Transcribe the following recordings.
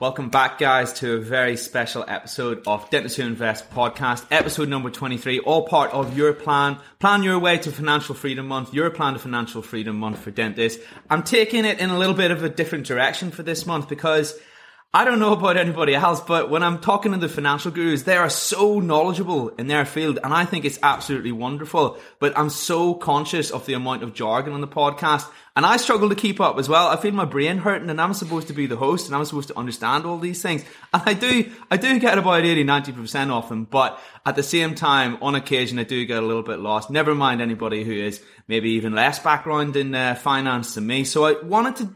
Welcome back, guys, to a very special episode of Dentists Who Invest podcast, episode number 23, all part of your plan. Plan your way to Financial Freedom Month, your plan to Financial Freedom Month for dentists. I'm taking it in a little bit of a different direction for this month because I don't know about anybody else, but when I'm talking to the financial gurus, they are so knowledgeable in their field, and I think it's absolutely wonderful. But I'm so conscious of the amount of jargon on the podcast, and I struggle to keep up as well. I feel my brain hurting, and I'm supposed to be the host, and I'm supposed to understand all these things. And I do, I do get about 80, 90% of them, but at the same time, on occasion, I do get a little bit lost. Never mind anybody who is maybe even less background in uh, finance than me. So I wanted to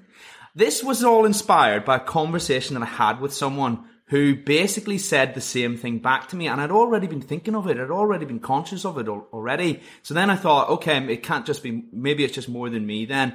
this was all inspired by a conversation that I had with someone who basically said the same thing back to me. And I'd already been thinking of it. I'd already been conscious of it already. So then I thought, okay, it can't just be, maybe it's just more than me then.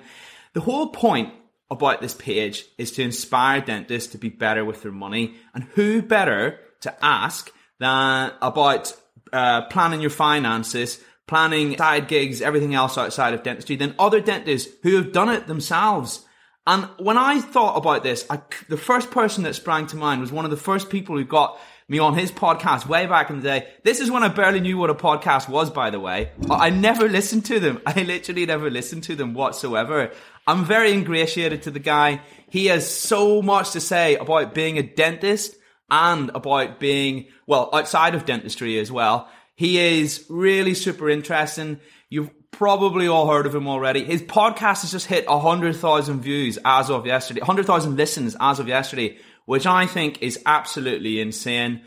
The whole point about this page is to inspire dentists to be better with their money. And who better to ask than about uh, planning your finances, planning side gigs, everything else outside of dentistry than other dentists who have done it themselves. And when I thought about this, I, the first person that sprang to mind was one of the first people who got me on his podcast way back in the day. This is when I barely knew what a podcast was, by the way. I never listened to them. I literally never listened to them whatsoever. I'm very ingratiated to the guy. He has so much to say about being a dentist and about being, well, outside of dentistry as well. He is really super interesting. You've probably all heard of him already. His podcast has just hit 100,000 views as of yesterday, 100,000 listens as of yesterday, which I think is absolutely insane.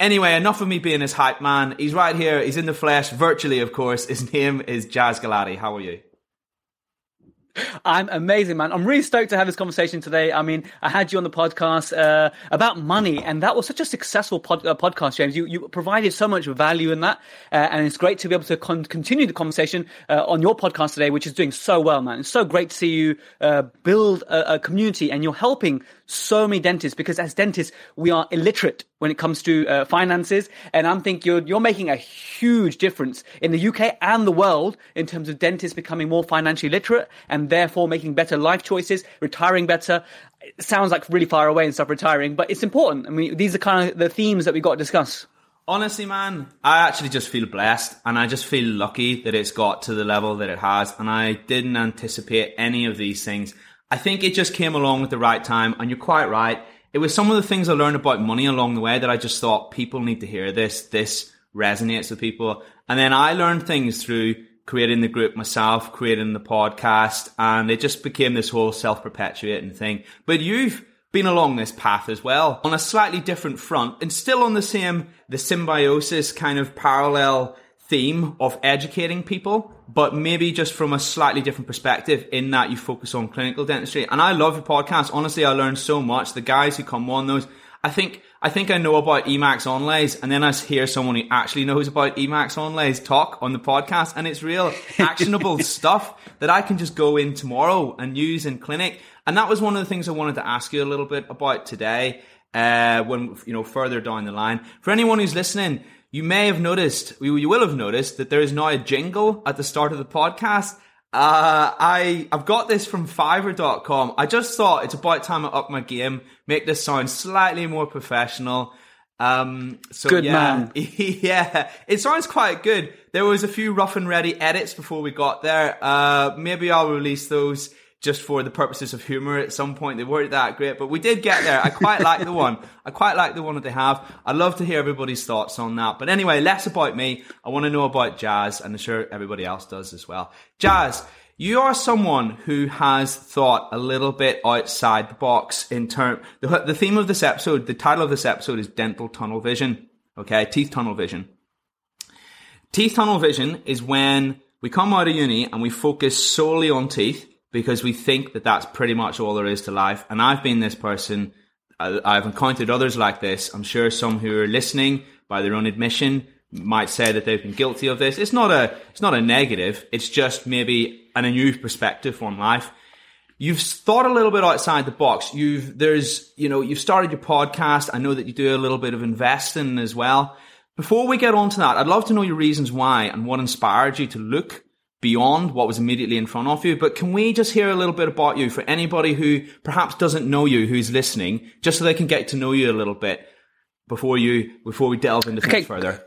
Anyway, enough of me being his hype man. He's right here. He's in the flesh, virtually, of course. His name is Jas Gulati. How are you? I'm amazing, man. I'm really stoked to have this conversation today. I mean, I had you on the podcast uh, about money, and that was such a successful pod, uh, podcast, James. You you provided so much value in that, uh, and it's great to be able to con- continue the conversation uh, on your podcast today, which is doing so well, man. It's so great to see you uh, build a, a community, and you're helping so many dentists because as dentists we are illiterate when it comes to uh, finances and i'm thinking you're, you're making a huge difference in the uk and the world in terms of dentists becoming more financially literate and therefore making better life choices retiring better it sounds like really far away and stuff retiring but it's important i mean these are kind of the themes that we've got to discuss Honestly, man, I actually just feel blessed and I just feel lucky that it's got to the level that it has. And I didn't anticipate any of these things. I think it just came along at the right time, and you're quite right. It was some of the things I learned about money along the way that I just thought people need to hear this. This resonates with people. And then I learned things through creating the group myself, creating the podcast, and it just became this whole self-perpetuating thing. But you've been along this path as well on a slightly different front and still on the same, the symbiosis kind of parallel theme of educating people, but maybe just from a slightly different perspective in that you focus on clinical dentistry. And I love your podcast. Honestly, I learned so much. The guys who come on those, I think, I think I know about e.max onlays and then I hear someone who actually knows about e.max onlays talk on the podcast and it's real actionable stuff that I can just go in tomorrow and use in clinic. And that was one of the things I wanted to ask you a little bit about today. Uh, when, you know, further down the line. For anyone who's listening, you may have noticed, you will have noticed that there is now a jingle at the start of the podcast. Uh, I, I've got this from fiverr.com. I just thought it's about time I up my game, make this sound slightly more professional. Um, so good yeah, man. yeah, it sounds quite good. There was a few rough and ready edits before we got there. Uh, maybe I'll release those just for the purposes of humor at some point. They weren't that great, but we did get there. I quite like the one. I quite like the one that they have. I'd love to hear everybody's thoughts on that. But anyway, less about me. I want to know about Jazz, and I'm sure everybody else does as well. Jazz, you are someone who has thought a little bit outside the box in term. The, the theme of this episode, the title of this episode is dental tunnel vision. Okay, teeth tunnel vision. Teeth tunnel vision is when we come out of uni and we focus solely on teeth because we think that that's pretty much all there is to life. And I've been this person. I've encountered others like this. I'm sure some who are listening by their own admission might say that they've been guilty of this. It's not a, it's not a negative. It's just maybe an, a new perspective on life. You've thought a little bit outside the box. You've, there's, you know, you've started your podcast. I know that you do a little bit of investing as well. Before we get on to that, I'd love to know your reasons why and what inspired you to look beyond what was immediately in front of you. But can we just hear a little bit about you for anybody who perhaps doesn't know you, who's listening, just so they can get to know you a little bit before you, before we delve into things okay. further?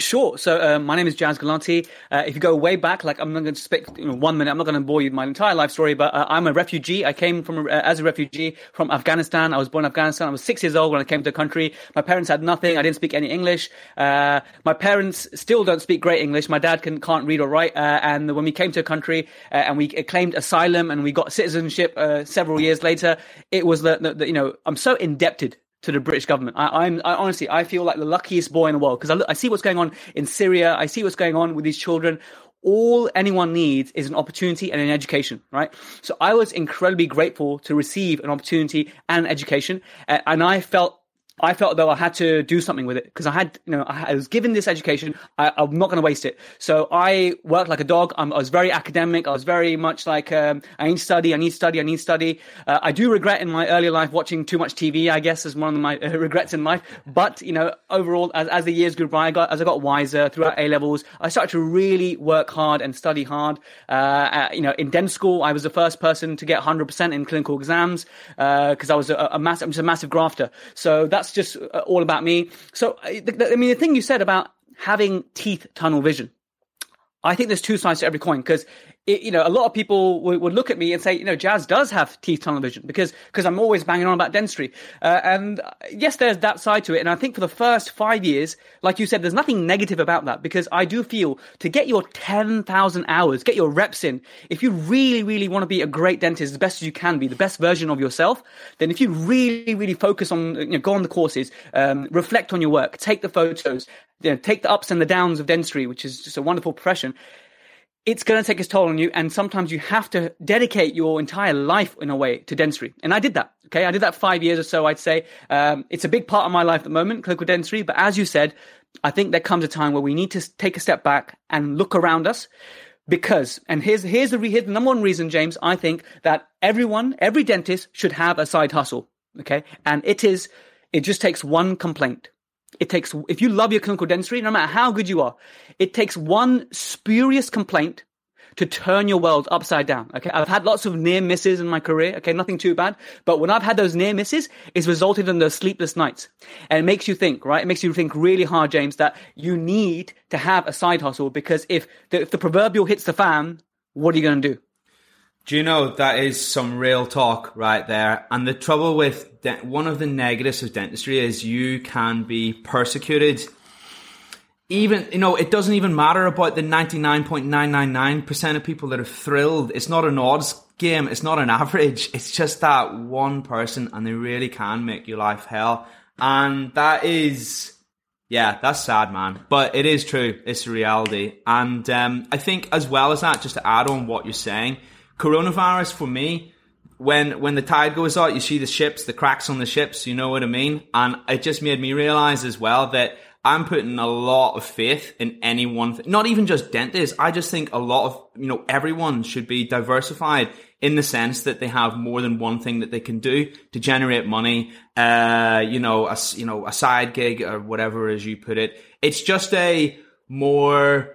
Sure. So uh, my name is Jas Gulati. Uh, if you go way back, like I'm not going to speak you know, one minute. I'm not going to bore you with my entire life story, but uh, I'm a refugee. I came from uh, as a refugee from Afghanistan. I was born in Afghanistan. I was six years old when I came to the country. My parents had nothing. I didn't speak any English. Uh, my parents still don't speak great English. My dad can, can't read or write. Uh, and when we came to a country and we claimed asylum and we got citizenship several years later, it was the, the, the you know I'm so indebted to the British government. I, am honestly, I feel like the luckiest boy in the world because I, I see what's going on in Syria. I see what's going on with these children. All anyone needs is an opportunity and an education, right? So I was incredibly grateful to receive an opportunity and an education, and I felt I felt though I had to do something with it because I had, you know, I was given this education. I, am not going to waste it. So I worked like a dog. I'm, i was very academic. I was very much like, um, I need to study. I need to study. I need to study. Uh, I do regret in my early life watching too much TV. I guess is one of my uh, regrets in life. But you know, overall, as, as the years grew by, I got as I got wiser throughout A levels. I started to really work hard and study hard. Uh, you know, in dental school, I was the first person to get 100% in clinical exams because uh, I was a, a massive, I'm just a massive grafter. So that's that's just uh, all about me. So, uh, I mean, the thing you said about having teeth tunnel vision, I think there's two sides to every coin because it, you know, a lot of people would, would, look at me and say, you know, jazz does have teeth tunnel vision because because I'm always banging on about dentistry. Uh, and yes, there's that side to it. And I think for the first five years, like you said, there's nothing negative about that because I do feel to get your 10,000 hours, get your reps in, if you really, really want to be a great dentist, as best as you can be, the best version of yourself, then if you really, really focus on, you know, go on the courses, um, reflect on your work, take the photos, you know, take the ups and the downs of dentistry, which is just a wonderful profession it's going to take its toll on you. And sometimes you have to dedicate your entire life in a way to dentistry. And I did that. Okay. I did that five years or so, I'd say. Um, it's a big part of my life at the moment, clinical dentistry. But as you said, I think there comes a time where we need to take a step back and look around us because, and here's, here's the, here's the number one reason, James, I think that everyone, every dentist should have a side hustle. Okay. And it is, it just takes one complaint. It takes, if you love your clinical dentistry, no matter how good you are, it takes one spurious complaint to turn your world upside down. Okay. I've had lots of near misses in my career. Okay. Nothing too bad. But when I've had those near misses, it's resulted in those sleepless nights. And it makes you think, right? It makes you think really hard, James, that you need to have a side hustle because if the, if the proverbial hits the fan, what are you going to do? Do you know that is some real talk right there? And the trouble with de- one of the negatives of dentistry is you can be persecuted. Even, you know, it doesn't even matter about the 99.999% of people that are thrilled. It's not an odds game. It's not an average. It's just that one person and they really can make your life hell. And that is, yeah, that's sad, man. But it is true. It's a reality. And um, I think as well as that, just to add on what you're saying, coronavirus for me, when when the tide goes out, you see the ships, the cracks on the ships. You know what I mean? And it just made me realize as well that I'm putting a lot of faith in any one thing. Not even just dentists. I just think a lot of you know everyone should be diversified in the sense that they have more than one thing that they can do to generate money. Uh, you know, a you know a side gig or whatever as you put it. It's just a more,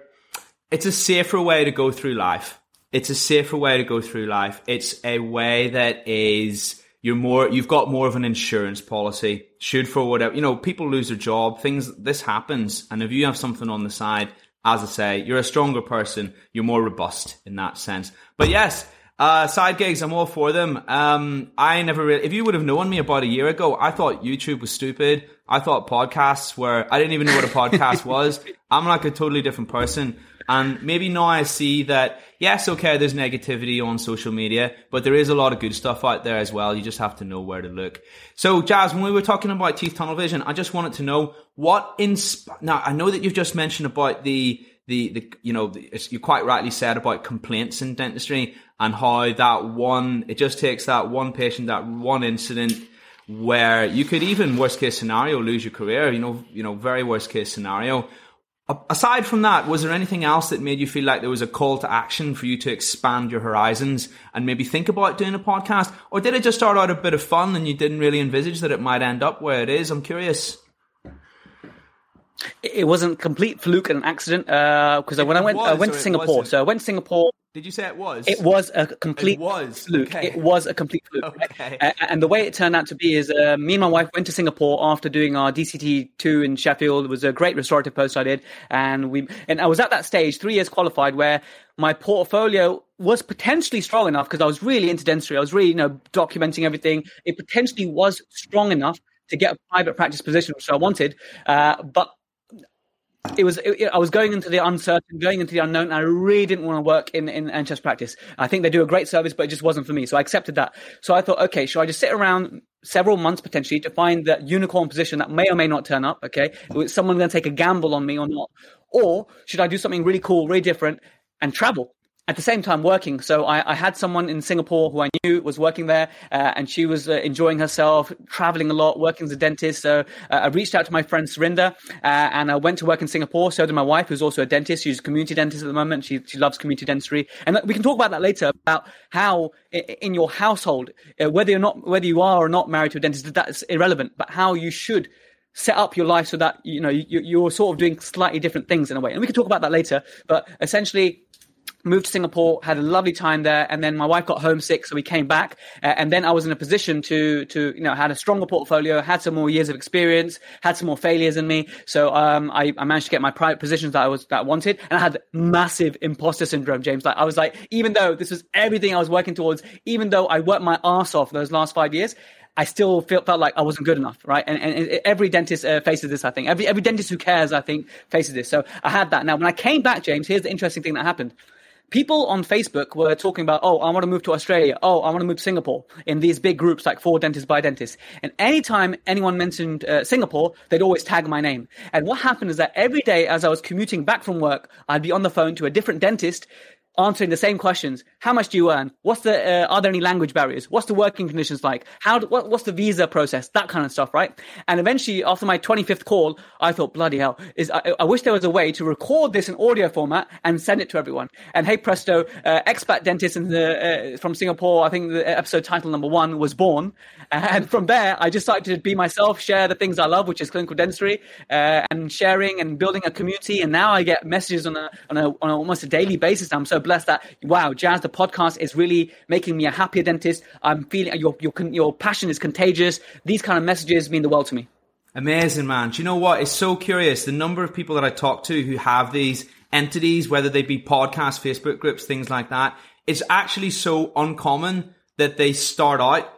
it's a safer way to go through life it's a safer way to go through life. It's a way that is you're more you've got more of an insurance policy. Should for whatever you know, people lose their job, things this happens, and if you have something on the side, as I say, you're a stronger person. You're more robust in that sense. But yes, uh, side gigs, I'm all for them. Um, I never really, if you would have known me about a year ago, I thought YouTube was stupid. I thought podcasts were, I didn't even know what a podcast was. I'm like a totally different person. And maybe now I see that, yes, okay, there's negativity on social media, but there is a lot of good stuff out there as well. You just have to know where to look. So, Jazz, when we were talking about teeth tunnel vision, I just wanted to know what insp- now I know that you've just mentioned about the, the, the you know, the, you quite rightly said about complaints in dentistry and how that one, it just takes that one patient, that one incident where you could even worst case scenario lose your career, you know, you know, very worst case scenario. Aside from that, was there anything else that made you feel like there was a call to action for you to expand your horizons and maybe think about doing a podcast? Or did it just start out a bit of fun and you didn't really envisage that it might end up where it is? I'm curious it wasn't complete fluke and an accident because uh, when I went, was, I went to Singapore. So I went to Singapore. Did you say it was? It was a complete it was. fluke. Okay. It was a complete fluke. Okay. And the way it turned out to be is uh, me and my wife went to Singapore after doing our DCT two in Sheffield. It was a great restorative post I did, and we and I was at that stage, three years qualified, where my portfolio was potentially strong enough because I was really into dentistry. I was really you know documenting everything. It potentially was strong enough to get a private practice position, which I wanted, uh, but it was it, I was going into the uncertain, going into the unknown. I really didn't want to work in in NHS practice. I think they do a great service, but it just wasn't for me. So I accepted that. So I thought, okay, should I just sit around several months potentially to find that unicorn position that may or may not turn up? Okay, is someone going to take a gamble on me or not? Or should I do something really cool, really different, and travel? At the same time working. So I, I, had someone in Singapore who I knew was working there, uh, and she was uh, enjoying herself, traveling a lot, working as a dentist. So uh, I reached out to my friend Surinder, uh, and I went to work in Singapore. So did my wife, who's also a dentist. She's a community dentist at the moment. She she loves community dentistry, and we can talk about that later about how in your household, uh, whether you're not whether you are or not married to a dentist, that's irrelevant. But how you should set up your life so that you know you, you're sort of doing slightly different things in a way, and we can talk about that later. But essentially moved to Singapore, had a lovely time there, and then my wife got homesick, so we came back, uh, and then I was in a position to to you know had a stronger portfolio, had some more years of experience, had some more failures in me, so um, I, I managed to get my private positions that I was that I wanted, and I had massive imposter syndrome, James. Like I was like, even though this was everything I was working towards, even though I worked my ass off those last five years. I still felt, felt like I wasn't good enough, right? And, and every dentist uh, faces this, I think. Every, every dentist who cares, I think, faces this. So I had that. Now, when I came back, James, here's the interesting thing that happened people on Facebook were talking about, oh, I want to move to Australia. Oh, I want to move to Singapore in these big groups like four dentists by dentists. And anytime anyone mentioned uh, Singapore, they'd always tag my name. And what happened is that every day as I was commuting back from work, I'd be on the phone to a different dentist answering the same questions. How much do you earn? What's the, uh, are there any language barriers? What's the working conditions like? How, do, what, what's the visa process? That kind of stuff, right? And eventually, after my 25th call, I thought, bloody hell, is, I, I wish there was a way to record this in audio format and send it to everyone. And hey presto, uh, expat dentist in the, uh, from Singapore, I think the episode title number one was born. And from there, I just started to be myself, share the things I love, which is clinical dentistry, uh, and sharing and building a community. And now I get messages on a, on a, on a, almost a daily basis. I'm so blessed that wow, Jazz, the podcast is really making me a happier dentist. I'm feeling your your your passion is contagious. These kind of messages mean the world to me. Amazing, man. Do you know what? It's so curious. The number of people that I talk to who have these entities, whether they be podcasts, Facebook groups, things like that, it's actually so uncommon that they start out.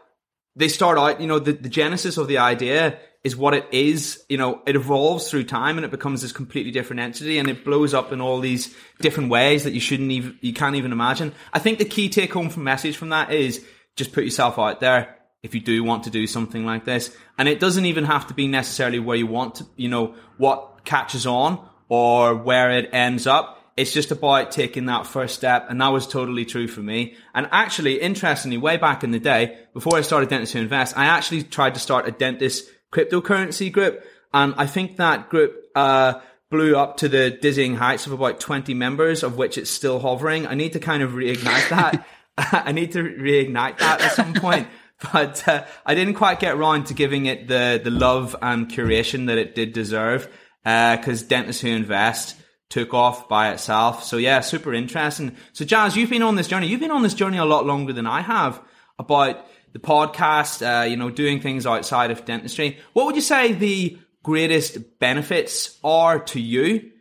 They start out, you know, the, the genesis of the idea is what it is. You know, it evolves through time and it becomes this completely different entity and it blows up in all these different ways that you shouldn't even, you can't even imagine. I think the key take home from message from that is just put yourself out there if you do want to do something like this. And it doesn't even have to be necessarily where you want to, you know, what catches on or where it ends up. It's just about taking that first step. And that was totally true for me. And actually, interestingly, way back in the day, before I started Dentist Who Invest, I actually tried to start a dentist cryptocurrency group. And I think that group, uh, blew up to the dizzying heights of about 20 members, of which it's still hovering. I need to kind of reignite that. I need to reignite that at some point. But uh, I didn't quite get around to giving it the, the love and curation that it did deserve because uh, Dentists Who Invest took off by itself. So yeah, super interesting. So Jazz, you've been on this journey. You've been on this journey a lot longer than I have about the podcast, uh, you know, doing things outside of dentistry. What would you say the greatest benefits are to you?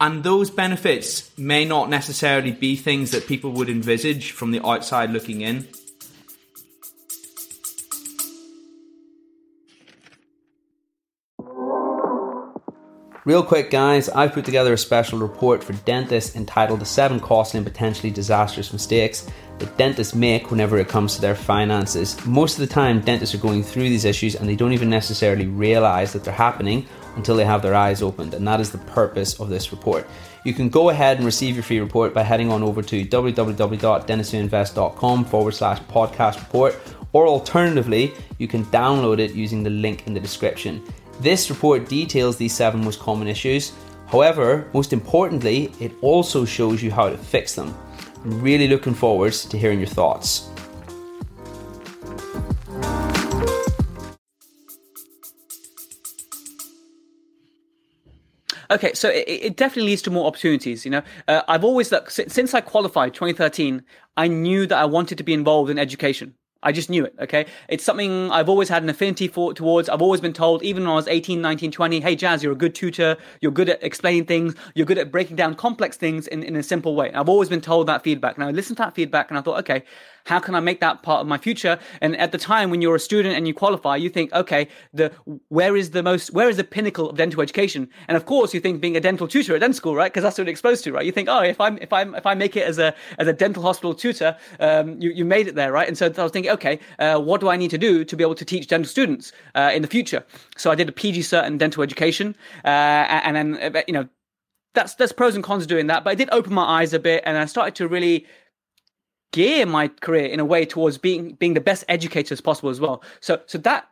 And those benefits may not necessarily be things that people would envisage from the outside looking in. Real quick, guys, I've put together a special report for dentists entitled The Seven Costly and Potentially Disastrous Mistakes that dentists make whenever it comes to their finances. Most of the time, dentists are going through these issues and they don't even necessarily realize that they're happening until they have their eyes opened, and that is the purpose of this report. You can go ahead and receive your free report by heading on over to www.dentistwhoinvest.com forward slash podcast report, or alternatively, you can download it using the link in the description. This report details these seven most common issues. However, most importantly, it also shows you how to fix them. I'm really looking forward to hearing your thoughts. Okay, so it, it, definitely leads to more opportunities. You know, uh, I've always look since I qualified 2013, I knew that I wanted to be involved in education. I just knew it. Okay. It's something I've always had an affinity for towards. I've always been told, even when I was 18, 19, 20, hey, Jazz, you're a good tutor. You're good at explaining things. You're good at breaking down complex things in, in a simple way. I've always been told that feedback. And I listened to that feedback and I thought, okay, how can I make that part of my future? And at the time when you're a student and you qualify, you think, okay, the where is the most where is the pinnacle of dental education? And of course, you think being a dental tutor at dental school, right? Because that's what you're exposed to, right? You think, oh, if I'm if I'm if I make it as a as a dental hospital tutor, um, you you made it there, right? And so I was thinking, okay, uh, what do I need to do to be able to teach dental students uh, in the future? So I did a PG cert in dental education, uh, and then uh, you know that's there's pros and cons of doing that, but it did open my eyes a bit, and I started to really gear my career in a way towards being being the best educator as possible as well. So so that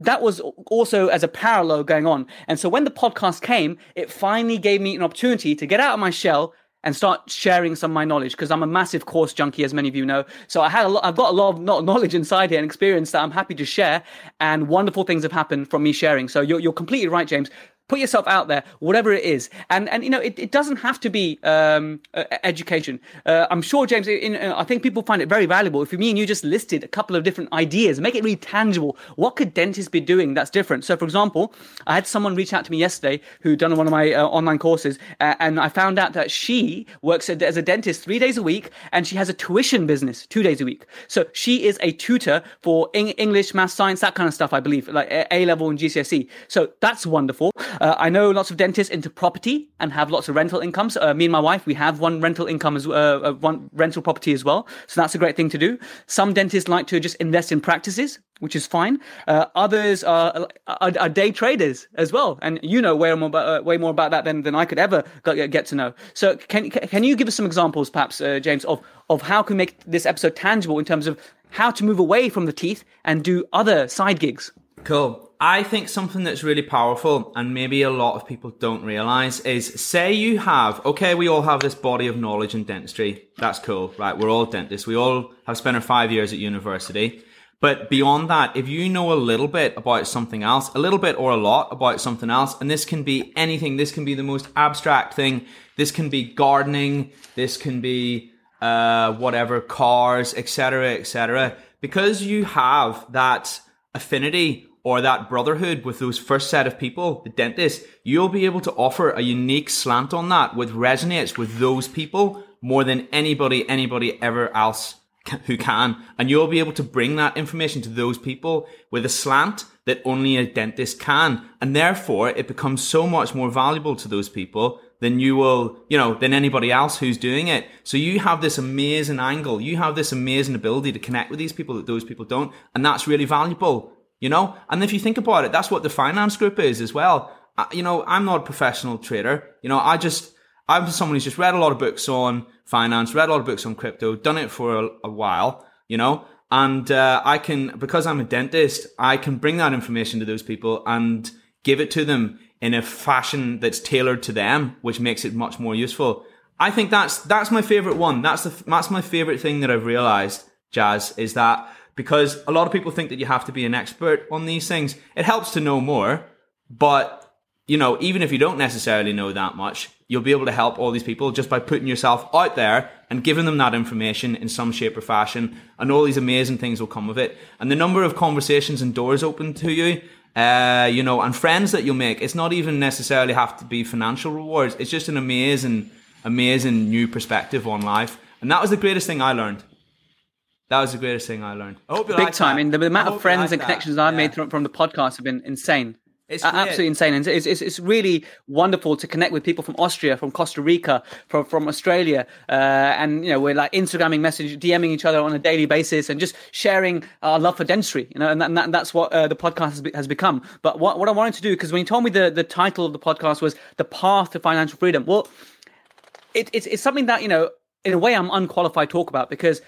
that was also as a parallel going on. And so when the podcast came, it finally gave me an opportunity to get out of my shell and start sharing some of my knowledge because I'm a massive course junkie, as many of you know. So I had a lot, I've got a lot of knowledge inside here and experience that I'm happy to share. And wonderful things have happened from me sharing. So you're, you're completely right, James put yourself out there whatever it is. And and you know it, it doesn't have to be um, uh, education. Uh, i'm sure james in, i think people find it very valuable. If you mean you just listed a couple of different ideas make it really tangible what could dentists be doing that's different? So for example i had someone reach out to me yesterday who'd done one of my uh, online courses and i found out that she works as a dentist three days a week and she has a tuition business two days a week. So she is a tutor for english math science that kind of stuff i believe like a level and gcse so that's wonderful uh, I know lots of dentists into property and have lots of rental incomes. Uh, me and my wife, we have one rental income as uh, uh, one rental property as well. So that's a great thing to do. Some dentists like to just invest in practices, which is fine. Uh, others are, are, are, day traders as well, and you know way more about, uh, way more about that than, than I could ever get to know. So can can you give us some examples, perhaps, James, of of how can we make this episode tangible in terms of how to move away from the teeth and do other side gigs? Cool. I think something that's really powerful and maybe a lot of people don't realize is say you have, okay, we all have this body of knowledge in dentistry. That's cool, right? We're all dentists. We all have spent our five years at university. But beyond that, if you know a little bit about something else, a little bit or a lot about something else, and this can be anything, this can be the most abstract thing. This can be gardening. This can be, uh, whatever, cars, etc., etc. Because you have that affinity or that brotherhood with those first set of people, the dentist, you'll be able to offer a unique slant on that which resonates with those people more than anybody, anybody ever else who can. And you'll be able to bring that information to those people with a slant that only a dentist can. And therefore it becomes so much more valuable to those people than you will, you know, than anybody else who's doing it. So you have this amazing angle. You have this amazing ability to connect with these people that those people don't. And that's really valuable you know? And if you think about it, that's what the finance group is as well. you know, I'm not a professional trader. You know, I just, I'm someone who's just read a lot of books on finance, read a lot of books on crypto, done it for a, a while, you know? And, uh, I can, because I'm a dentist, I can bring that information to those people and give it to them in a fashion that's tailored to them, which makes it much more useful. I think that's, that's my favorite one. That's the, that's my favorite thing that I've realized, Jazz, is that because a lot of people think that you have to be an expert on these things. It helps to know more, but you know, even if you don't necessarily know that much, you'll be able to help all these people just by putting yourself out there and giving them that information in some shape or fashion. And all these amazing things will come of it. And the number of conversations and doors open to you, uh, you know, and friends that you'll make, it's not even necessarily have to be financial rewards. It's just an amazing, amazing new perspective on life. And that was the greatest thing I learned. That was the greatest thing I learned. I hope you Big like time. That. I mean, the, amount of friends like and connections I've yeah. made from, from the podcast have been insane. It's absolutely insane. And it's, it's, it's, really wonderful to connect with people from Austria, from Costa Rica, from, from Australia. Uh, and, you know, we're like Instagramming message, DMing each other on a daily basis and just sharing our love for dentistry, you know, and, that, and that, that's what uh, the podcast has, be, has, become. But what, what I wanted to do, because when you told me the, the title of the podcast was The Path to Financial Freedom, well, it, it's, it's something that, you know, in a way I'm unqualified to talk about because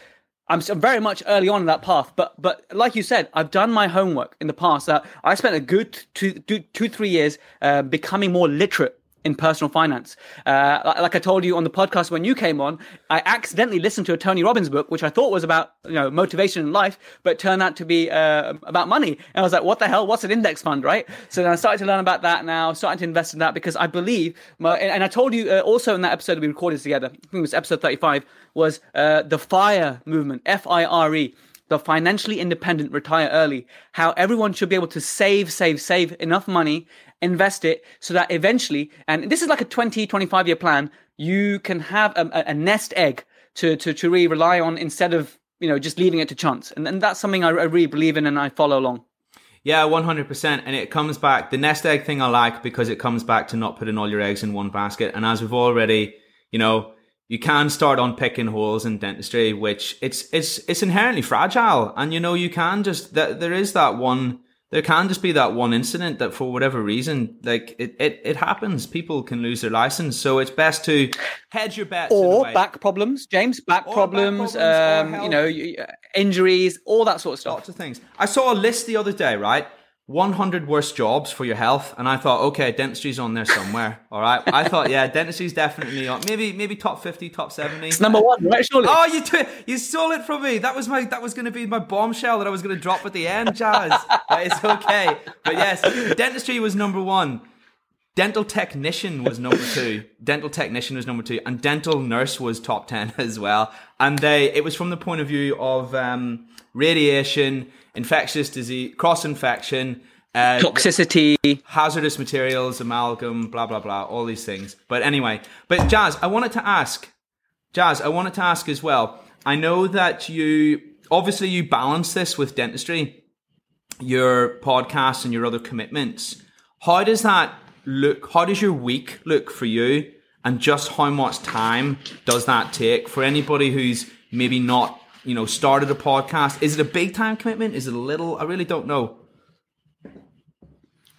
I'm very much early on in that path, but but like you said, I've done my homework in the past. That I spent a good two, two, three years uh, becoming more literate in personal finance. Uh, like I told you on the podcast when you came on, I accidentally listened to a Tony Robbins book, which I thought was about you know motivation in life, but turned out to be uh, about money. And I was like, what the hell? What's an index fund, right? So then I started to learn about that now, starting to invest in that because I believe. My, and I told you uh, also in that episode we recorded together, I think it was episode thirty-five, was uh, the FIRE movement, F I R E the financially independent retire early, how everyone should be able to save, save, save enough money invest it so that eventually, and this is like a 20, 25 year plan, you can have a, a nest egg to, to, to really rely on instead of, you know, just leaving it to chance. And, and that's something I, I really believe in and I follow along. Yeah, 100%. And it comes back, the nest egg thing I like because it comes back to not putting all your eggs in one basket. And as we've already, you know, you can start on picking holes in dentistry, which it's, it's, it's inherently fragile. And you know, you can just, that there is that one, there can just be that one incident that for whatever reason, like it, it, it happens. People can lose their license. So it's best to hedge your bets. Or back problems, James, back or problems, back problems um, you know, injuries, all that sort of stuff. Lots of things. I saw a list the other day, right? 100 worst jobs for your health. And i thought okay dentistry's on there somewhere. All right. I thought yeah dentistry's definitely on maybe maybe top 50 top 70 it's number one right surely? Oh you t- you stole it from me. That was my that was going to be my bombshell that i was going to drop at the end jazz it's okay. But yes dentistry was number one. Dental technician was number two. Dental technician was number two. And dental nurse was top 10 as well. And they it was from the point of view of um, radiation infectious disease, cross infection, uh, toxicity, hazardous materials, amalgam, blah blah blah, all these things. But anyway, but Jazz, I wanted to ask, Jazz, I wanted to ask as well. I know that you obviously you balance this with dentistry, your podcast and your other commitments. How does that look? How does your week look for you? And just how much time does that take for anybody who's maybe not you know, started a podcast? Is it a big time commitment? Is it a little? I really don't know.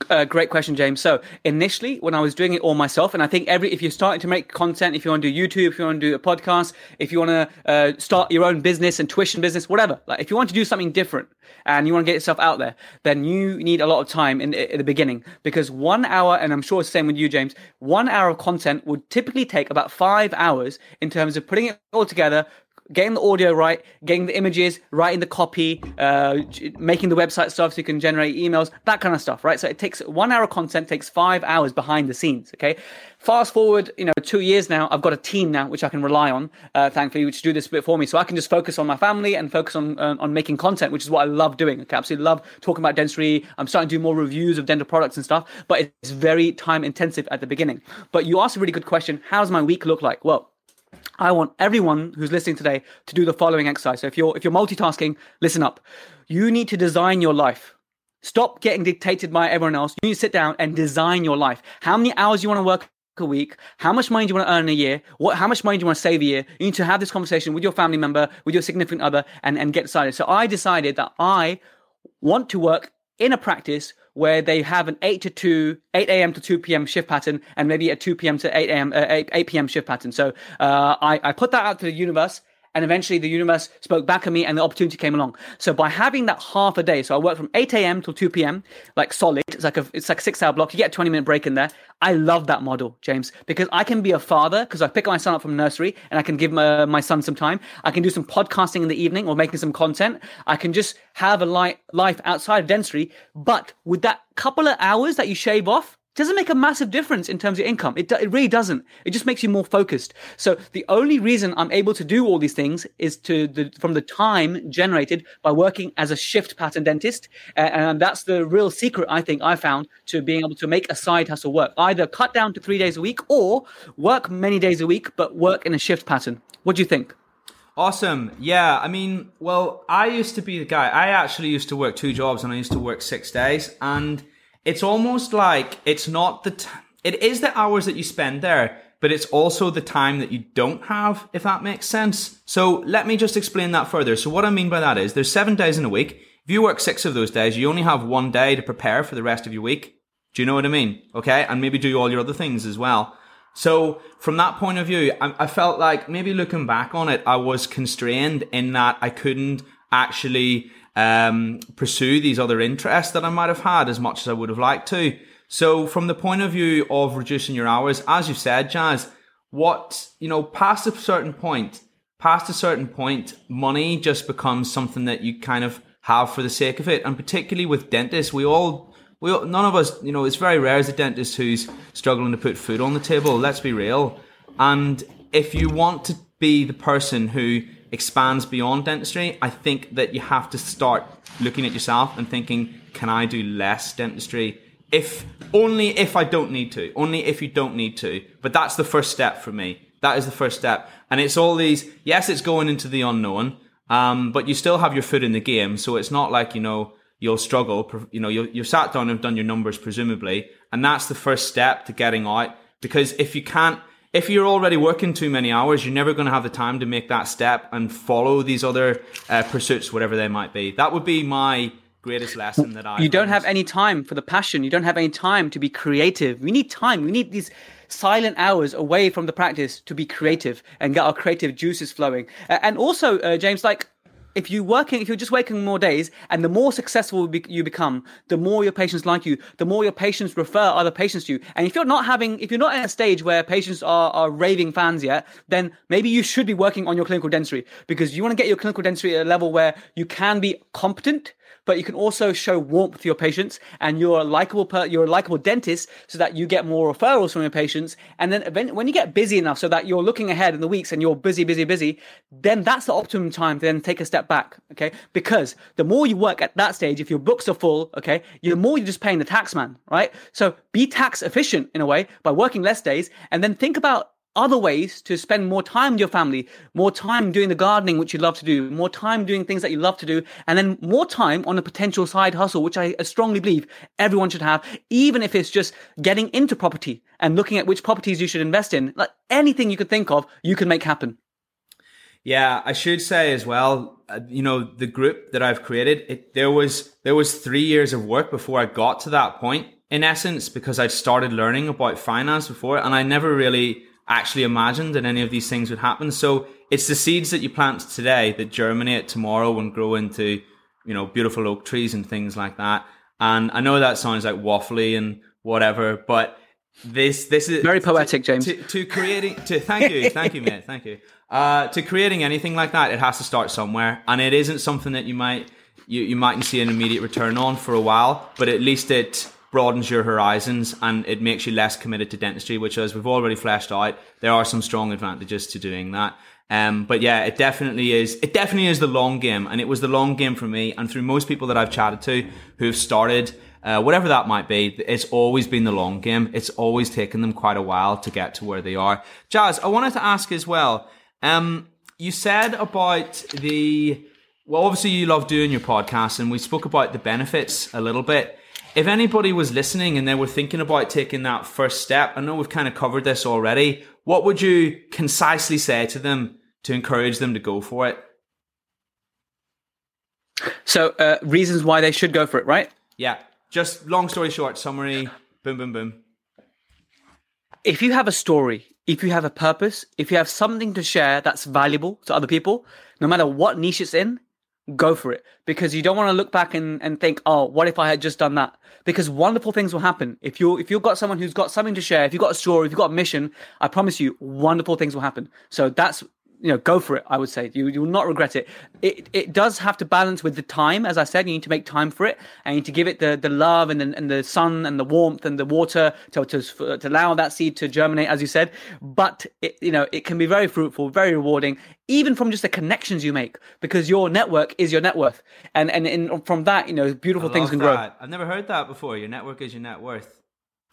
Uh, great question, James. So initially, when I was doing it all myself, and I think every if you're starting to make content, if you want to do YouTube, if you want to do a podcast, if you want to uh, start your own business and tuition business, whatever, like if you want to do something different and you want to get yourself out there, then you need a lot of time in, in the beginning because one hour, and I'm sure it's the same with you, James. One hour of content would typically take about five hours in terms of putting it all together, getting the audio right, getting the images, writing the copy, uh, making the website stuff so you can generate emails, that kind of stuff, right? So it takes one hour content, takes five hours behind the scenes, okay? Fast forward, you know, two years now, I've got a team now which I can rely on, uh, thankfully, which do this bit for me. So I can just focus on my family and focus on uh, on making content, which is what I love doing. Okay, absolutely love talking about dentistry. I'm starting to do more reviews of dental products and stuff, but it's very time intensive at the beginning. But you asked a really good question. How does my week look like? Well, I want everyone who's listening today to do the following exercise. So if you're if you're multitasking, listen up. You need to design your life. Stop getting dictated by everyone else. You need to sit down and design your life. How many hours you want to work a week? How much money do you want to earn a year? What how much money do you want to save a year? You need to have this conversation with your family member, with your significant other, and, and get decided. So I decided that I want to work in a practice where they have an 8 to 2, 8 a.m. to 2 p.m. shift pattern and maybe a 2 p.m. to 8 a.m., uh, 8, 8 p.m. shift pattern. So uh, I, I put that out to the universe and eventually the universe spoke back at me and the opportunity came along. So by having that half a day, so I work from 8 a.m. till 2 p.m., like solid, it's like a, it's like a six hour block. You get a 20 minute break in there. I love that model, James, because I can be a father because I pick my son up from nursery and I can give my, my son some time. I can do some podcasting in the evening or making some content. I can just have a light life outside of dentistry. But with that couple of hours that you shave off, doesn't make a massive difference in terms of income. It, it really doesn't. It just makes you more focused. So the only reason I'm able to do all these things is to the, from the time generated by working as a shift pattern dentist. And that's the real secret I think I found to being able to make a side hustle work. Either cut down to three days a week or work many days a week, but work in a shift pattern. What do you think? Awesome. Yeah. I mean, well, I used to be the guy. I actually used to work two jobs and I used to work six days and it's almost like it's not the t- it is the hours that you spend there, but it's also the time that you don't have, if that makes sense. So let me just explain that further. So what I mean by that is there's seven days in a week. If you work six of those days, you only have one day to prepare for the rest of your week. Do you know what I mean? Okay. And maybe do all your other things as well. So from that point of view, I, I felt like maybe looking back on it, I was constrained in that I couldn't actually um, pursue these other interests that I might have had as much as I would have liked to. So from the point of view of reducing your hours, as you said, Jazz, what, you know, past a certain point, past a certain point, money just becomes something that you kind of have for the sake of it. And particularly with dentists, we all, we all, none of us, you know, it's very rare as a dentist who's struggling to put food on the table. Let's be real. And if you want to be the person who expands beyond dentistry, I think that you have to start looking at yourself and thinking, can I do less dentistry? If only if I don't need to, only if you don't need to. But that's the first step for me. That is the first step. And it's all these, yes, it's going into the unknown, um, but you still have your foot in the game. So it's not like, you know, you'll struggle. You know, you you've sat down and done your numbers, presumably. And that's the first step to getting out. Because if you can't, if you're already working too many hours, you're never going to have the time to make that step and follow these other uh, pursuits, whatever they might be. That would be my greatest lesson that I. You don't have any time for the passion. You don't have any time to be creative. We need time. We need these silent hours away from the practice to be creative and get our creative juices flowing. And also, uh, James, like if you're working, if you're just working more days, and the more successful you become, the more your patients like you, the more your patients refer other patients to you. And if you're not having, if you're not at a stage where patients are, are raving fans yet, then maybe you should be working on your clinical dentistry because you want to get your clinical dentistry at a level where you can be competent but you can also show warmth to your patients and you're a likable per- you're a likable dentist so that you get more referrals from your patients and then when you get busy enough so that you're looking ahead in the weeks and you're busy busy busy then that's the optimum time to then take a step back okay? Because the more you work at that stage if your books are full okay the more you're just paying the tax man right? So be tax efficient in a way by working less days and then think about other ways to spend more time with your family, more time doing the gardening, which you love to do, more time doing things that you love to do, and then more time on a potential side hustle, which I strongly believe everyone should have, even if it's just getting into property and looking at which properties you should invest in. Like anything you could think of, you can make happen. Yeah, I should say as well, uh, you know, the group that I've created, it, there was there was three years of work before I got to that point. In essence, because I'd started learning about finance before, and I never really actually imagined that any of these things would happen. So it's the seeds that you plant today that germinate tomorrow and grow into, you know, beautiful oak trees and things like that. And I know that sounds like waffly and whatever, but this this is very poetic, to, James. To, to, creating, to thank you, thank you, mate, thank you. Uh, to creating anything like that, it has to start somewhere, and it isn't something that you might you you mightn't see an immediate return on for a while, but at least it broadens your horizons and it makes you less committed to dentistry, which as we've already fleshed out, there are some strong advantages to doing that. Um, but yeah, it definitely is. It definitely is the long game, and it was the long game for me. And through most people that I've chatted to who've started, uh, whatever that might be, it's always been the long game. It's always taken them quite a while to get to where they are. Jazz, I wanted to ask as well. Um, you said about the well, obviously you love doing your podcast, and we spoke about the benefits a little bit if anybody was listening and they were thinking about taking that first step, I know we've kind of covered this already. What would you concisely say to them to encourage them to go for it? So, uh, reasons why they should go for it, right? Yeah. Just long story short, summary, boom, boom, boom. If you have a story, if you have a purpose, if you have something to share that's valuable to other people, no matter what niche it's in, go for it because you don't want to look back and, and think, oh, what if I had just done that? Because wonderful things will happen. If you if you've got someone who's got something to share, if you've got a story, if you've got a mission, I promise you, wonderful things will happen. So that's you know, go for it. I would say you you will not regret it. It it does have to balance with the time, as I said. You need to make time for it, and you need to give it the, the love and the and the sun and the warmth and the water to to, to allow that seed to germinate, as you said. But it, you know, it can be very fruitful, very rewarding, even from just the connections you make, because your network is your net worth, and and in, from that, you know, beautiful things can that. grow. I've never heard that before. Your network is your net worth.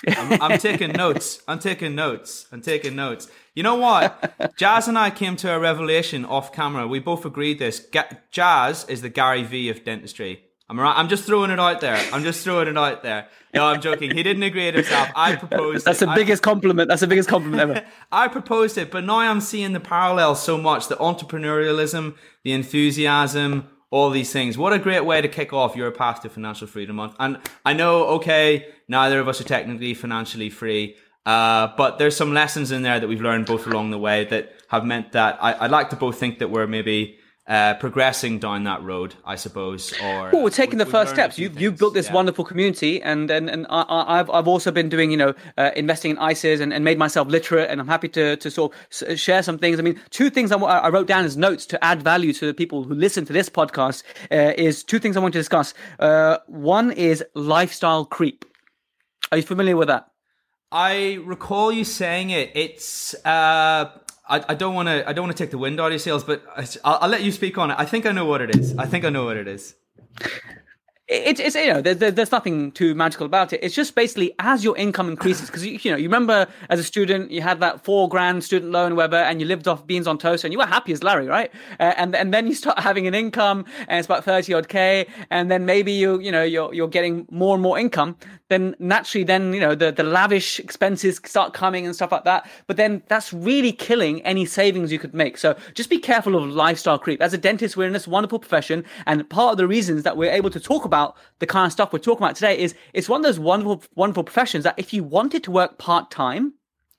I'm, I'm, taking notes. I'm taking notes. I'm taking notes. You know what? Jazz and I came to a revelation off camera. We both agreed this. Ga- Jazz is the Gary V of dentistry. I'm right. I'm just throwing it out there. I'm just throwing it out there. No, I'm joking. He didn't agree with himself. I proposed. That's it. the I- biggest compliment. That's the biggest compliment ever. I proposed it, but now I'm seeing the parallels so much the entrepreneurialism, the enthusiasm, all these things. What a great way to kick off your path to financial freedom month. And I know, okay, neither of us are technically financially free, uh, but there's some lessons in there that we've learned both along the way that have meant that I, I'd like to both think that we're maybe uh, progressing down that road, I suppose. Or Well, we're taking the first steps. You've you've built this Yeah. wonderful community, and and and I, I- I've I've also been doing you know uh, investing in ISAs and, and made myself literate, and I'm happy to to sort of share some things. I mean, two things I, I wrote down as notes to add value to the people who listen to this podcast uh, is two things I want to discuss. Uh, one is lifestyle creep. Are you familiar with that? I recall you saying it. It's uh, I, don't want to I don't want to take the wind out of your sails, but I, I'll, I'll let you speak on it. I think I know what it is. I think I know what it is. It's, it's you know there, there- there's nothing too magical about it. It's just basically as your income increases because you, you know you remember as a student you had that four grand student loan whatever and you lived off beans on toast and you were happy as Larry right? Uh, and and then you start having an income and it's about thirty odd k and then maybe you you know you're you're getting more and more income. Then naturally then you know the the lavish expenses start coming and stuff like that. But then that's really killing any savings you could make. So just be careful of lifestyle creep. As a dentist we're in this wonderful profession and part of the reasons that we're able to talk about the kind of stuff we're talking about today is it's one of those wonderful wonderful professions that if you wanted to work part-time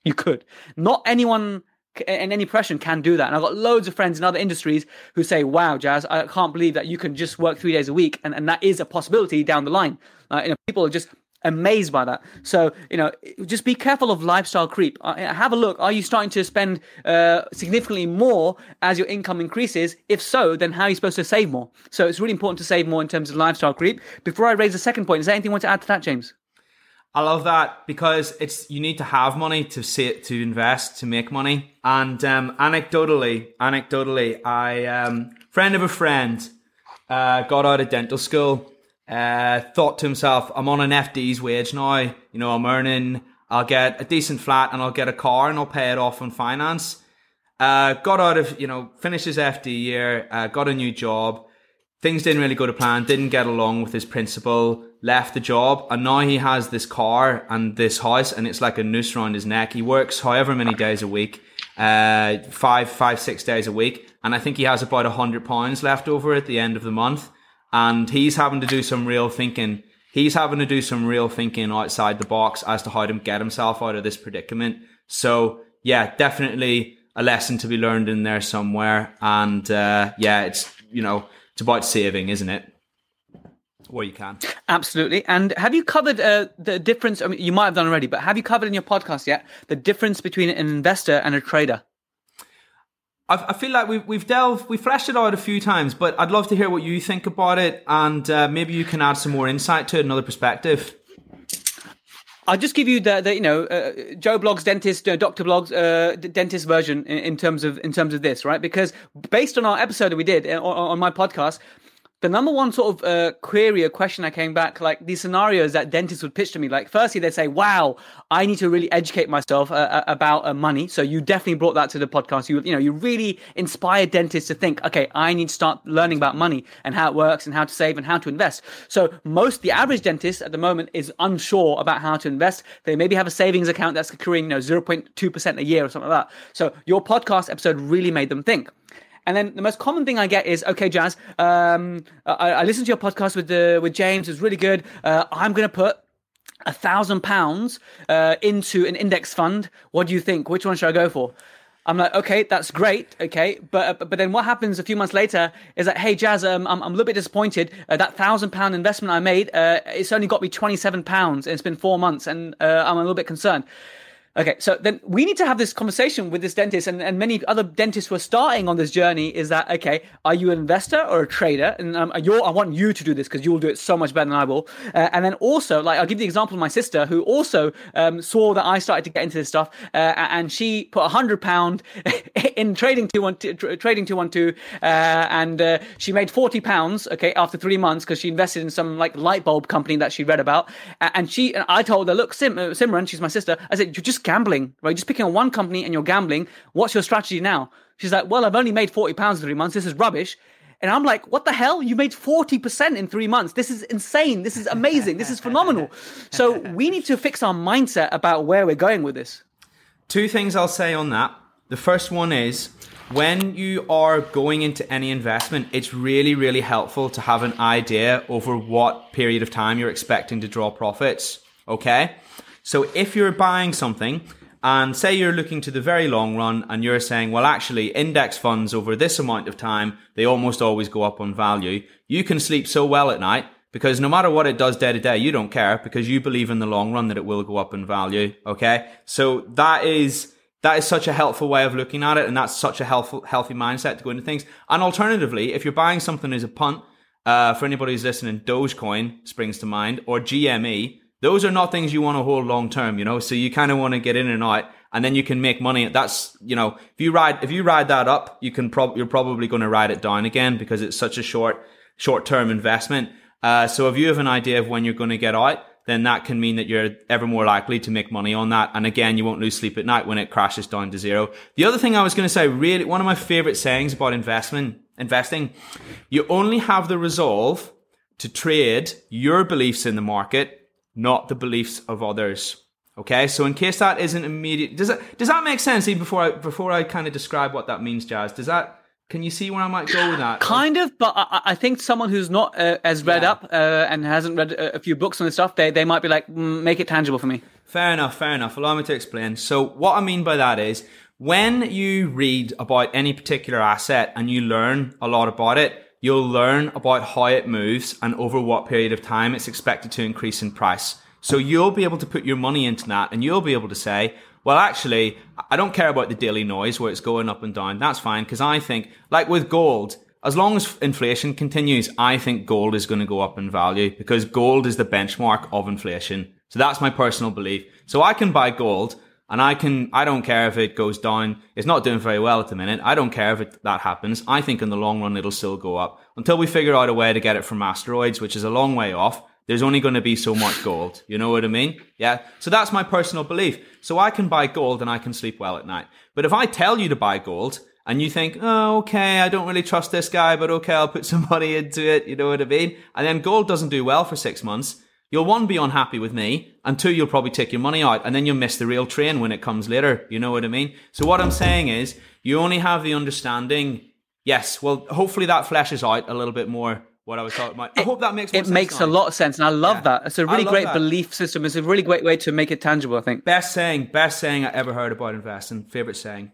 you could. Not anyone in any profession can do that. And i've got loads of friends in other industries who say wow jazz i can't believe that you can just work three days a week and, and that is a possibility down the line. Uh, you know people are just amazed by that. So you know just be careful of lifestyle creep. Have a look. Are you starting to spend uh, significantly more as your income increases? If so then how are you supposed to save more? So it's really important to save more in terms of lifestyle creep. Before i raise the second point is there anything you want to add to that james? I love that because it's you need to have money to see it to invest to make money. And um, anecdotally, anecdotally, I um, friend of a friend uh, got out of dental school. Uh, thought to himself, I'm on an FD's wage now. You know, I'm earning. I'll get a decent flat and I'll get a car and I'll pay it off on finance. Uh, got out of you know, finished his FD year. Uh, got a new job things didn't really go to plan, didn't get along with his principal, left the job, and now he has this car and this house, and it's like a noose around his neck. He works however many days a week, uh, five, five, six days a week, and I think he has about a hundred pounds left over at the end of the month, and he's having to do some real thinking. He's having to do some real thinking outside the box as to how to get himself out of this predicament. So yeah, definitely a lesson to be learned in there somewhere, and uh, yeah, it's you know it's about saving, isn't it? Where you can. Absolutely. And have you covered uh, the difference? I mean, you might have done already, but have you covered in your podcast yet the difference between an investor and a trader? I, feel like we've we've delved, we fleshed it out a few times, but I'd love to hear what you think about it, and uh, maybe you can add some more insight to it, another perspective. I'll just give you the, the you know uh, Joe Bloggs dentist uh, Doctor Bloggs uh, dentist version in, in terms of in terms of this right because based on our episode that we did uh, on, on my podcast the number one sort of uh, query or question I came back like these scenarios that dentists would pitch to me like firstly they'd say wow I need to really educate myself uh, uh, about uh, money. So you definitely brought that to the podcast. You you know you really inspired dentists to think okay I need to start learning about money and how it works and how to save and how to invest. So most the average dentist at the moment is unsure about how to invest. They maybe have a savings account that's accruing you know 0.2% a year or something like that. So your podcast episode really made them think and then the most common thing I get is, okay, Jazz, um, I, I listened to your podcast with the with James. It was really good. Uh, I'm going to put a thousand pounds uh, into an index fund. What do you think? Which one should I go for? I'm like, okay, that's great, okay, but but then what happens a few months later is that, hey, Jazz, um, I'm I'm a little bit disappointed. Uh, that thousand pound investment I made, uh, it's only got me twenty seven pounds, and it's been four months, and uh, I'm a little bit concerned. Okay, so then we need to have this conversation with this dentist and, and many other dentists who are starting on this journey. Is that okay? Are you an investor or a trader? And um, I want you to do this because you'll do it so much better than I will. Uh, and then also, like, I'll give the example of my sister who also um, saw that I started to get into this stuff, uh, and she put a hundred pound in trading two one two, tra- trading two one two, uh, and uh, she made forty pounds. Okay, after three months because she invested in some like light bulb company that she read about, and she and I told her, look, Sim, uh, Simran, she's my sister. I said, you're just gambling, right? Just picking on one company and you're gambling. What's your strategy now? She's like, well, I've only made forty pounds in three months. This is rubbish. And I'm like, what the hell? You made 40% in three months. This is insane. This is amazing. This is phenomenal. So we need to fix our mindset about where we're going with this. Two things I'll say on that. The first one is when you are going into any investment, it's really, really helpful to have an idea over what period of time you're expecting to draw profits. Okay. So if you're buying something and say you're looking to the very long run and you're saying, well, actually index funds over this amount of time, they almost always go up on value. You can sleep so well at night because no matter what it does day to day, you don't care because you believe in the long run that it will go up in value. Okay. So that is, that is such a helpful way of looking at it. And that's such a helpful, healthy mindset to go into things. And alternatively, if you're buying something as a punt, uh, for anybody who's listening, Dogecoin springs to mind or GME. Those are not things you want to hold long term, you know. So you kind of want to get in and out, and then you can make money. That's you know, if you ride if you ride that up, you can prob- you're probably going to ride it down again because it's such a short short term investment. Uh, so if you have an idea of when you're going to get out, then that can mean that you're ever more likely to make money on that. And again, you won't lose sleep at night when it crashes down to zero. The other thing I was going to say, really, one of my favorite sayings about investment, investing, you only have the resolve to trade your beliefs in the market, not the beliefs of others. Okay, so in case that isn't immediate, does that does that make sense? Even before I before I kind of describe what that means, Jazz, does that can you see where I might go with that? Kind of, but I, I think someone who's not uh, as read yeah. up uh, and hasn't read a, a, few books on this stuff, they, they might be like, mm, make it tangible for me. Fair enough, fair enough. Allow me to explain. So, what I mean by that is when you read about any particular asset and you learn a lot about it, you'll learn about how it moves and over what period of time it's expected to increase in price. So, you'll be able to put your money into that and you'll be able to say, well, actually, I don't care about the daily noise where it's going up and down. That's fine because I think, like with gold, as long as inflation continues, I think gold is going to go up in value because gold is the benchmark of inflation. So that's my personal belief. So I can buy gold and I can, I don't care if it goes down. It's not doing very well at the minute. I don't care if it, that happens. I think in the long run, it'll still go up until we figure out a way to get it from asteroids, which is a long way off there's only going to be so much gold. You know what I mean? Yeah. So that's my personal belief. So I can buy gold and I can sleep well at night. But if I tell you to buy gold and you think, oh, okay, I don't really trust this guy, but okay, I'll put some money into it. You know what I mean? And then gold doesn't do well for six months. You'll one, be unhappy with me, and two, you'll probably take your money out, and then you'll miss the real train when it comes later. You know what I mean? So what I'm saying is, you only have the understanding. Yes, well, hopefully that fleshes out a little bit more what I was talking about. I hope that makes it makes a lot of sense, and I love yeah. that. It's a really great that. belief system. It's a really great way to make it tangible. I think. Best saying, best saying I ever heard about investing. Favorite saying.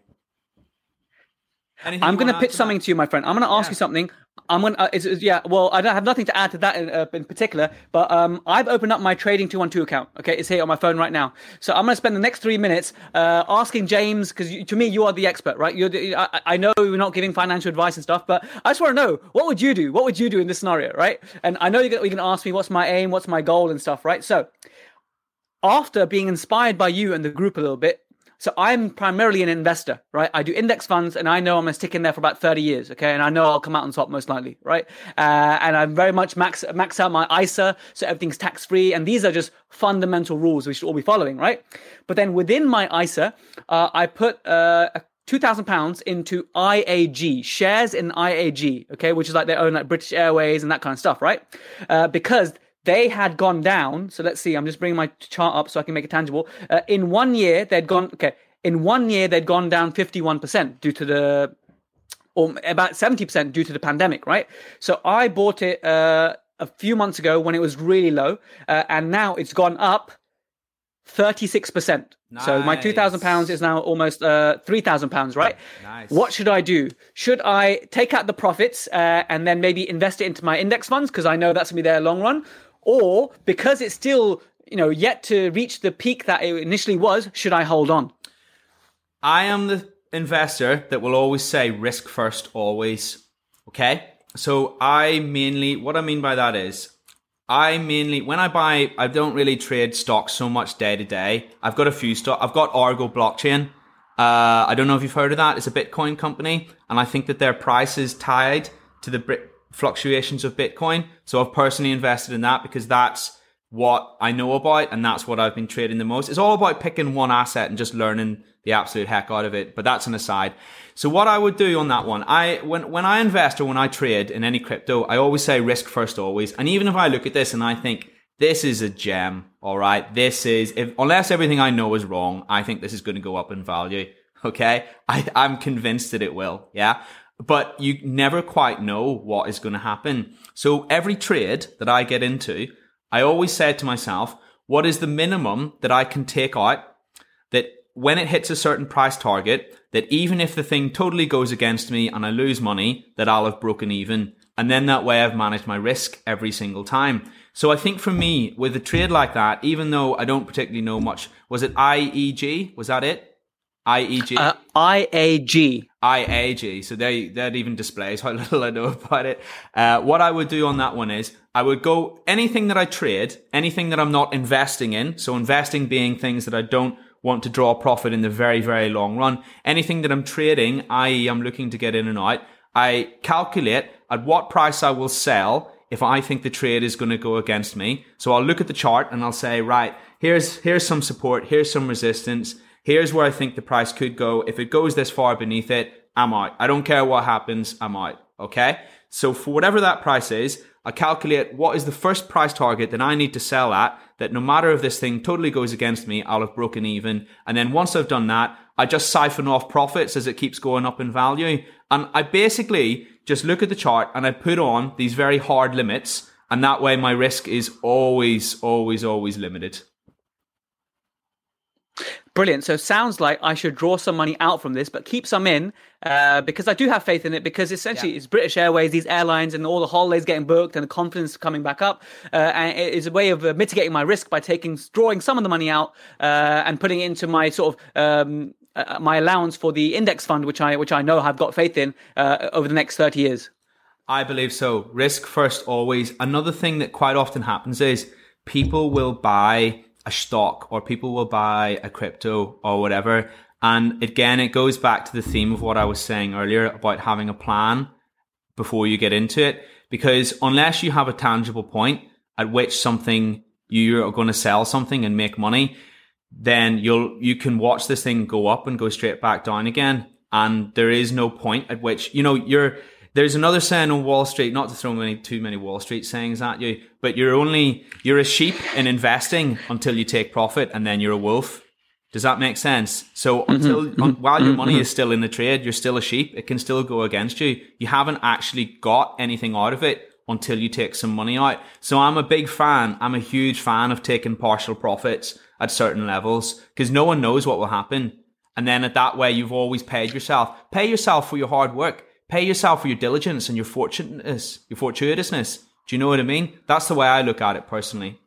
Anything I'm going to pitch something to you, my friend. I'm going to ask yeah. you something. I'm to, uh, it's, it's, yeah, well, I don't have nothing to add to that in, uh, in particular, but um, I've opened up my Trading 212 account. Okay, it's here on my phone right now. So I'm to spend the next three minutes uh, asking James, because to me, you are the expert, right? You're the, I, I, know you're not giving financial advice and stuff, but I just want to know, what would you do? What would you do in this scenario, right? And I know you're going to ask me, what's my aim? What's my goal and stuff, right? So after being inspired by you and the group a little bit, so I'm primarily an investor, right? I do index funds and I know I'm going to stick in there for about 30 years, okay? And I know I'll come out on top most likely, right? Uh, and I'm very much max, max out my ISA, so everything's tax free. And these are just fundamental rules we should all be following, right? But then within my ISA, uh, I put uh, two thousand pounds into IAG shares in IAG, okay, which is like they own like British Airways and that kind of stuff, right? Uh, because they had gone down. So let's see. I'm just bringing my chart up so I can make it tangible. Uh, in one year, they'd gone. Okay, in one year they'd gone down 51% due to the, or about 70% due to the pandemic, right? So I bought it uh, a few months ago when it was really low, uh, and now it's gone up 36%. Nice. So my two thousand pounds is now almost uh, three thousand pounds, right? Nice. What should I do? Should I take out the profits uh, and then maybe invest it into my index funds because I know that's gonna be there long run, or because it's still you know yet to reach the peak that it initially was, should I hold on? I am the investor that will always say risk first, always. Okay, so I mainly what I mean by that is I mainly when I buy, I don't really trade stocks so much day to day. I've got a few stock. I've got Argo Blockchain. Uh, I don't know if you've heard of that. It's a Bitcoin company, and I think that their price is tied to the fluctuations of Bitcoin. So I've personally invested in that because that's what I know about, and that's what I've been trading the most. It's all about picking one asset and just learning the absolute heck out of it. But that's an aside. So what I would do on that one, I when when I invest or when I trade in any crypto, I always say risk first always. And even if I look at this and I think this is a gem, all right, this is if unless everything I know is wrong, I think this is going to go up in value. Okay, I, I'm convinced that it will. Yeah, but you never quite know what is going to happen. So every trade that I get into, I always say to myself, what is the minimum that I can take out that when it hits a certain price target, that even if the thing totally goes against me and I lose money, that I'll have broken even. And then that way I've managed my risk every single time. So I think for me, with a trade like that, even though I don't particularly know much, was it IEG? Was that it? IEG? Uh, IAG. IAG. So they, that even displays how little I know about it. Uh, what I would do on that one is I would go anything that I trade, anything that I'm not investing in. So investing being things that I don't want to draw profit in the very, very long run. Anything that I'm trading, i.e. I'm looking to get in and out, I calculate at what price I will sell if I think the trade is going to go against me. So I'll look at the chart and I'll say, right, here's, here's some support, here's some resistance, here's where I think the price could go. If it goes this far beneath it, I'm out. I don't care what happens, I'm out. Okay? So for whatever that price is, I calculate what is the first price target that I need to sell at that no matter if this thing totally goes against me, I'll have broken even. And then once I've done that, I just siphon off profits as it keeps going up in value. And I basically just look at the chart and I put on these very hard limits. And that way my risk is always, always, always limited. Brilliant. So sounds like I should draw some money out from this, but keep some in uh, because I do have faith in it. Because essentially, yeah. it's British Airways, these airlines, and all the holidays getting booked, and the confidence coming back up. Uh, and it is a way of uh, mitigating my risk by taking, drawing some of the money out uh, and putting it into my sort of um, uh, my allowance for the index fund, which I which I know I've got faith in uh, over the next thirty years. I believe so. Risk first, always. Another thing that quite often happens is people will buy a stock or people will buy a crypto or whatever. And again, it goes back to the theme of what I was saying earlier about having a plan before you get into it. Because unless you have a tangible point at which something you are going to sell something and make money, then you'll, you can watch this thing go up and go straight back down again. And there is no point at which, you know, you're, there's another saying on Wall Street, not to throw many, too many Wall Street sayings at you, but you're only, you're a sheep in investing until you take profit and then you're a wolf. Does that make sense? So mm-hmm. until, mm-hmm. un, while your mm-hmm. money is still in the trade, you're still a sheep. It can still go against you. You haven't actually got anything out of it until you take some money out. So I'm a big fan. I'm a huge fan of taking partial profits at certain levels because no one knows what will happen. And then at that way, you've always paid yourself. Pay yourself for your hard work. Pay yourself for your diligence and your fortunateness, your fortuitousness. Do you know what I mean? That's the way I look at it personally.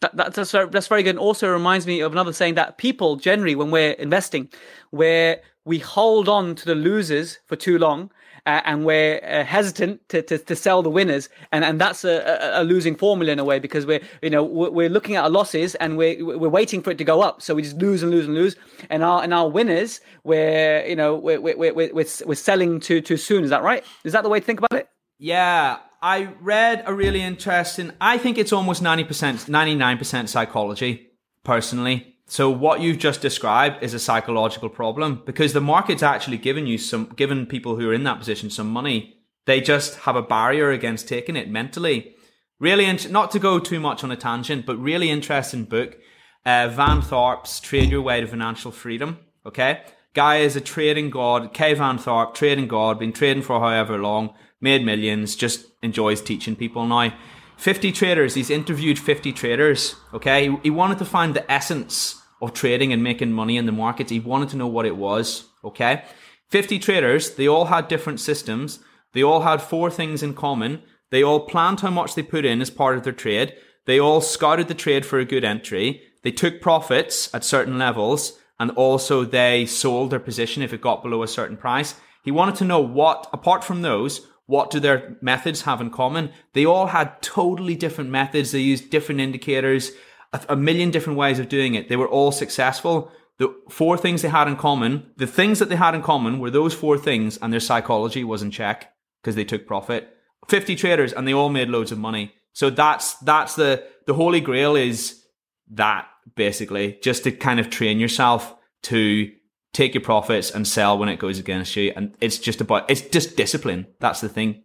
That, that's, that's very good. And also reminds me of another saying that people generally, when we're investing, where we hold on to the losers for too long uh, and we're uh, hesitant to, to, to, sell the winners, and and that's a, a, losing formula in a way because we're you know we're looking at our losses and we're we're waiting for it to go up, so we just lose and lose and lose, and our and our winners we're you know we're we're we're, we're, we're selling too too soon. Is that right? Is that the way to think about it? Yeah, I read a really interesting. I think it's almost ninety percent, ninety nine percent psychology, personally. So what you've just described is a psychological problem because the market's actually given you some, given people who are in that position some money. They just have a barrier against taking it mentally. Really, in- not to go too much on a tangent, but really interesting book. Uh, Van Tharp's Trade Your Way to Financial Freedom. Okay. Guy is a trading god. K. Van Tharp, trading god, been trading for however long, made millions, just enjoys teaching people now. 50 traders. He's interviewed 50 traders. Okay. He wanted to find the essence of trading and making money in the markets. He wanted to know what it was. Okay. 50 traders, they all had different systems. They all had four things in common. They all planned how much they put in as part of their trade. They all scouted the trade for a good entry. They took profits at certain levels and also they sold their position if it got below a certain price. He wanted to know what, apart from those, what do their methods have in common? They all had totally different methods. They used different indicators a, a million different ways of doing it. They were all successful. The four things they had in common, the things that they had in common were those four things and their psychology was in check because they took profit. 50 traders and they all made loads of money. So that's that's the the holy grail is that basically just to kind of train yourself to take your profits and sell when it goes against you. And it's just about it's just discipline. That's the thing.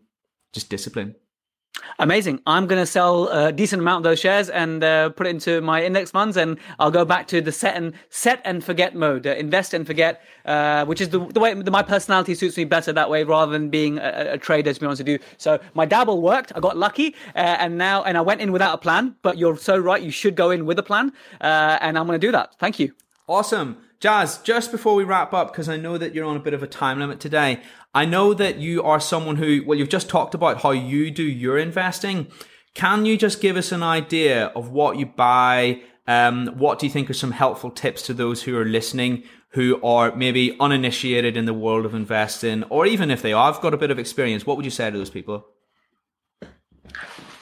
Just discipline. Amazing. I'm going to sell a decent amount of those shares and uh, put it into my index funds, and I'll go back to the set and set and forget mode, uh, invest and forget, uh, which is the, the way the, my personality suits me better that way rather than being a, a, trader. To be honest with you, so my dabble worked. I got lucky, uh, and now and I went in without a plan. But you're so right. You should go in with a plan, uh, and I'm going to do that. Thank you. Awesome. Jazz, just before we wrap up, because I know that you're on a bit of a time limit today, I know that you are someone who, well, you've just talked about how you do your investing. Can you just give us an idea of what you buy? Um, what do you think are some helpful tips to those who are listening who are maybe uninitiated in the world of investing, or even if they have got a bit of experience? What would you say to those people?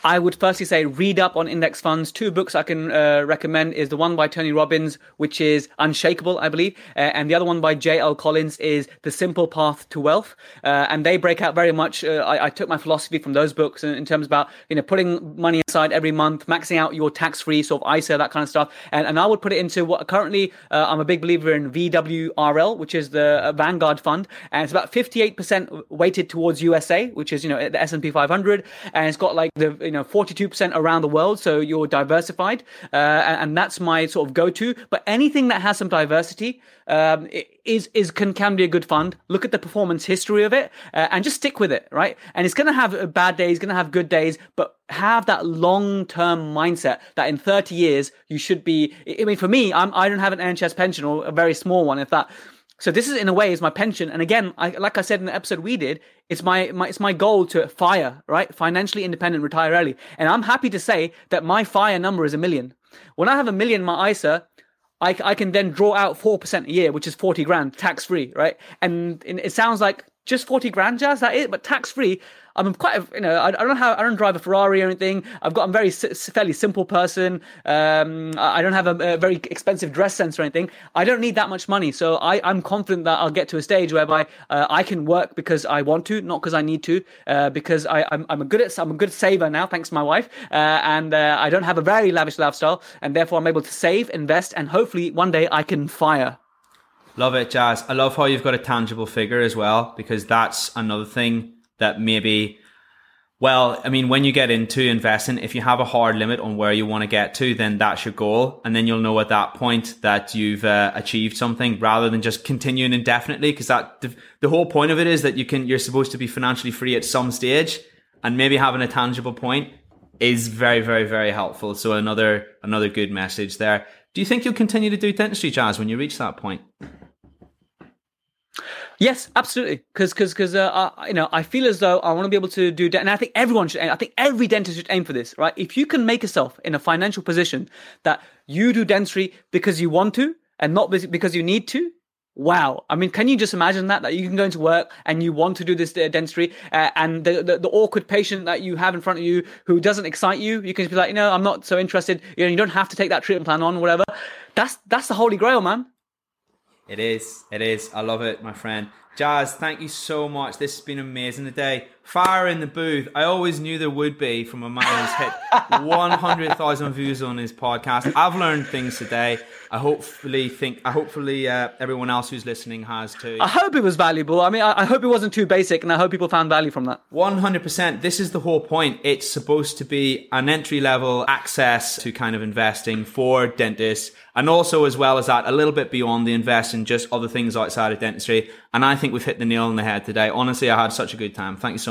I would firstly say read up on index funds. Two books I can uh, recommend is the one by Tony Robbins, which is Unshakeable, I believe, uh, and the other one by J.L. Collins is The Simple Path to Wealth. Uh, and they break out very much. Uh, I, I, took my philosophy from those books in, in, terms about you know putting money aside every month, maxing out your tax-free sort of ISA, that kind of stuff. And, and I would put it into what currently uh, I'm a big believer in VWRL, which is the uh, Vanguard fund, and it's about 58% weighted towards USA, which is you know the S&P 500, and it's got like the you know 42% around the world so you're diversified uh, and, that's my sort of go-to. But anything that has some diversity um, is is can can be a good fund. Look at the performance history of it uh, and just stick with it right? And it's going to have uh, bad days going to have good days but have that long-term mindset that in 30 years you should be i mean for me I'm, i don't have an nhs pension or a very small one if that so this is in a way is my pension. And again, I, like I said in the episode we did, it's my, my, it's my goal to fire, right? Financially independent, retire early. And I'm happy to say that my fire number is a million. When I have a million in my ISA, I, I can then draw out 4% a year, which is 40 grand tax free, right? And it sounds like just 40 grand, Jazz, that is, but tax free. I'm quite, a, you know, I, don't have, I don't drive a Ferrari or anything. I've got, I'm very fairly simple person. Um, I don't have a, a, very expensive dress sense or anything. I don't need that much money, so I, I'm confident that I'll get to a stage whereby uh, I can work because I want to, not because I need to. Uh, because I, I'm, I'm a good at, I'm a good saver now, thanks to my wife, uh, and uh, I don't have a very lavish lifestyle, and therefore I'm able to save, invest, and hopefully one day I can fire. Love it, Jazz. I love how you've got a tangible figure as well, because that's another thing that maybe well, I mean, when you get into investing, if you have a hard limit on where you want to get to, then that's your goal. And then you'll know at that point that you've uh, achieved something rather than just continuing indefinitely. Cause that, the, the, whole point of it is that you can, you're supposed to be financially free at some stage and maybe having a tangible point is very, very, very helpful. So another, another good message there. Do you think you'll continue to do dentistry, Jazz, when you reach that point? Yes, absolutely. Because because because uh, you know I feel as though I want to be able to do, and I think everyone should. Aim, I think every dentist should aim for this, right? If you can make yourself in a financial position that you do dentistry because you want to and not because you need to. Wow. I mean, can you just imagine that? That you can go into work and you want to do this dentistry uh, and the, the, the, awkward patient that you have in front of you who doesn't excite you, you can just be like, you know, I'm not so interested. You know, you don't have to take that treatment plan on whatever. That's, that's the holy grail, man. It is. It is. I love it, my friend. Jazz, thank you so much. This has been amazing today. Fire in the booth. I always knew there would be from a man who's hit 100,000 views on his podcast. I've learned things today. I hopefully think, I hopefully uh, everyone else who's listening has too. I hope it was valuable. I mean, I, I hope it wasn't too basic, and I hope people found value from that. 100%. This is the whole point. It's supposed to be an entry level access to kind of investing for dentists, and also as well as that, a little bit beyond the investing, just other things outside of dentistry. And I think we've hit the nail on the head today. Honestly, I had such a good time. Thank you so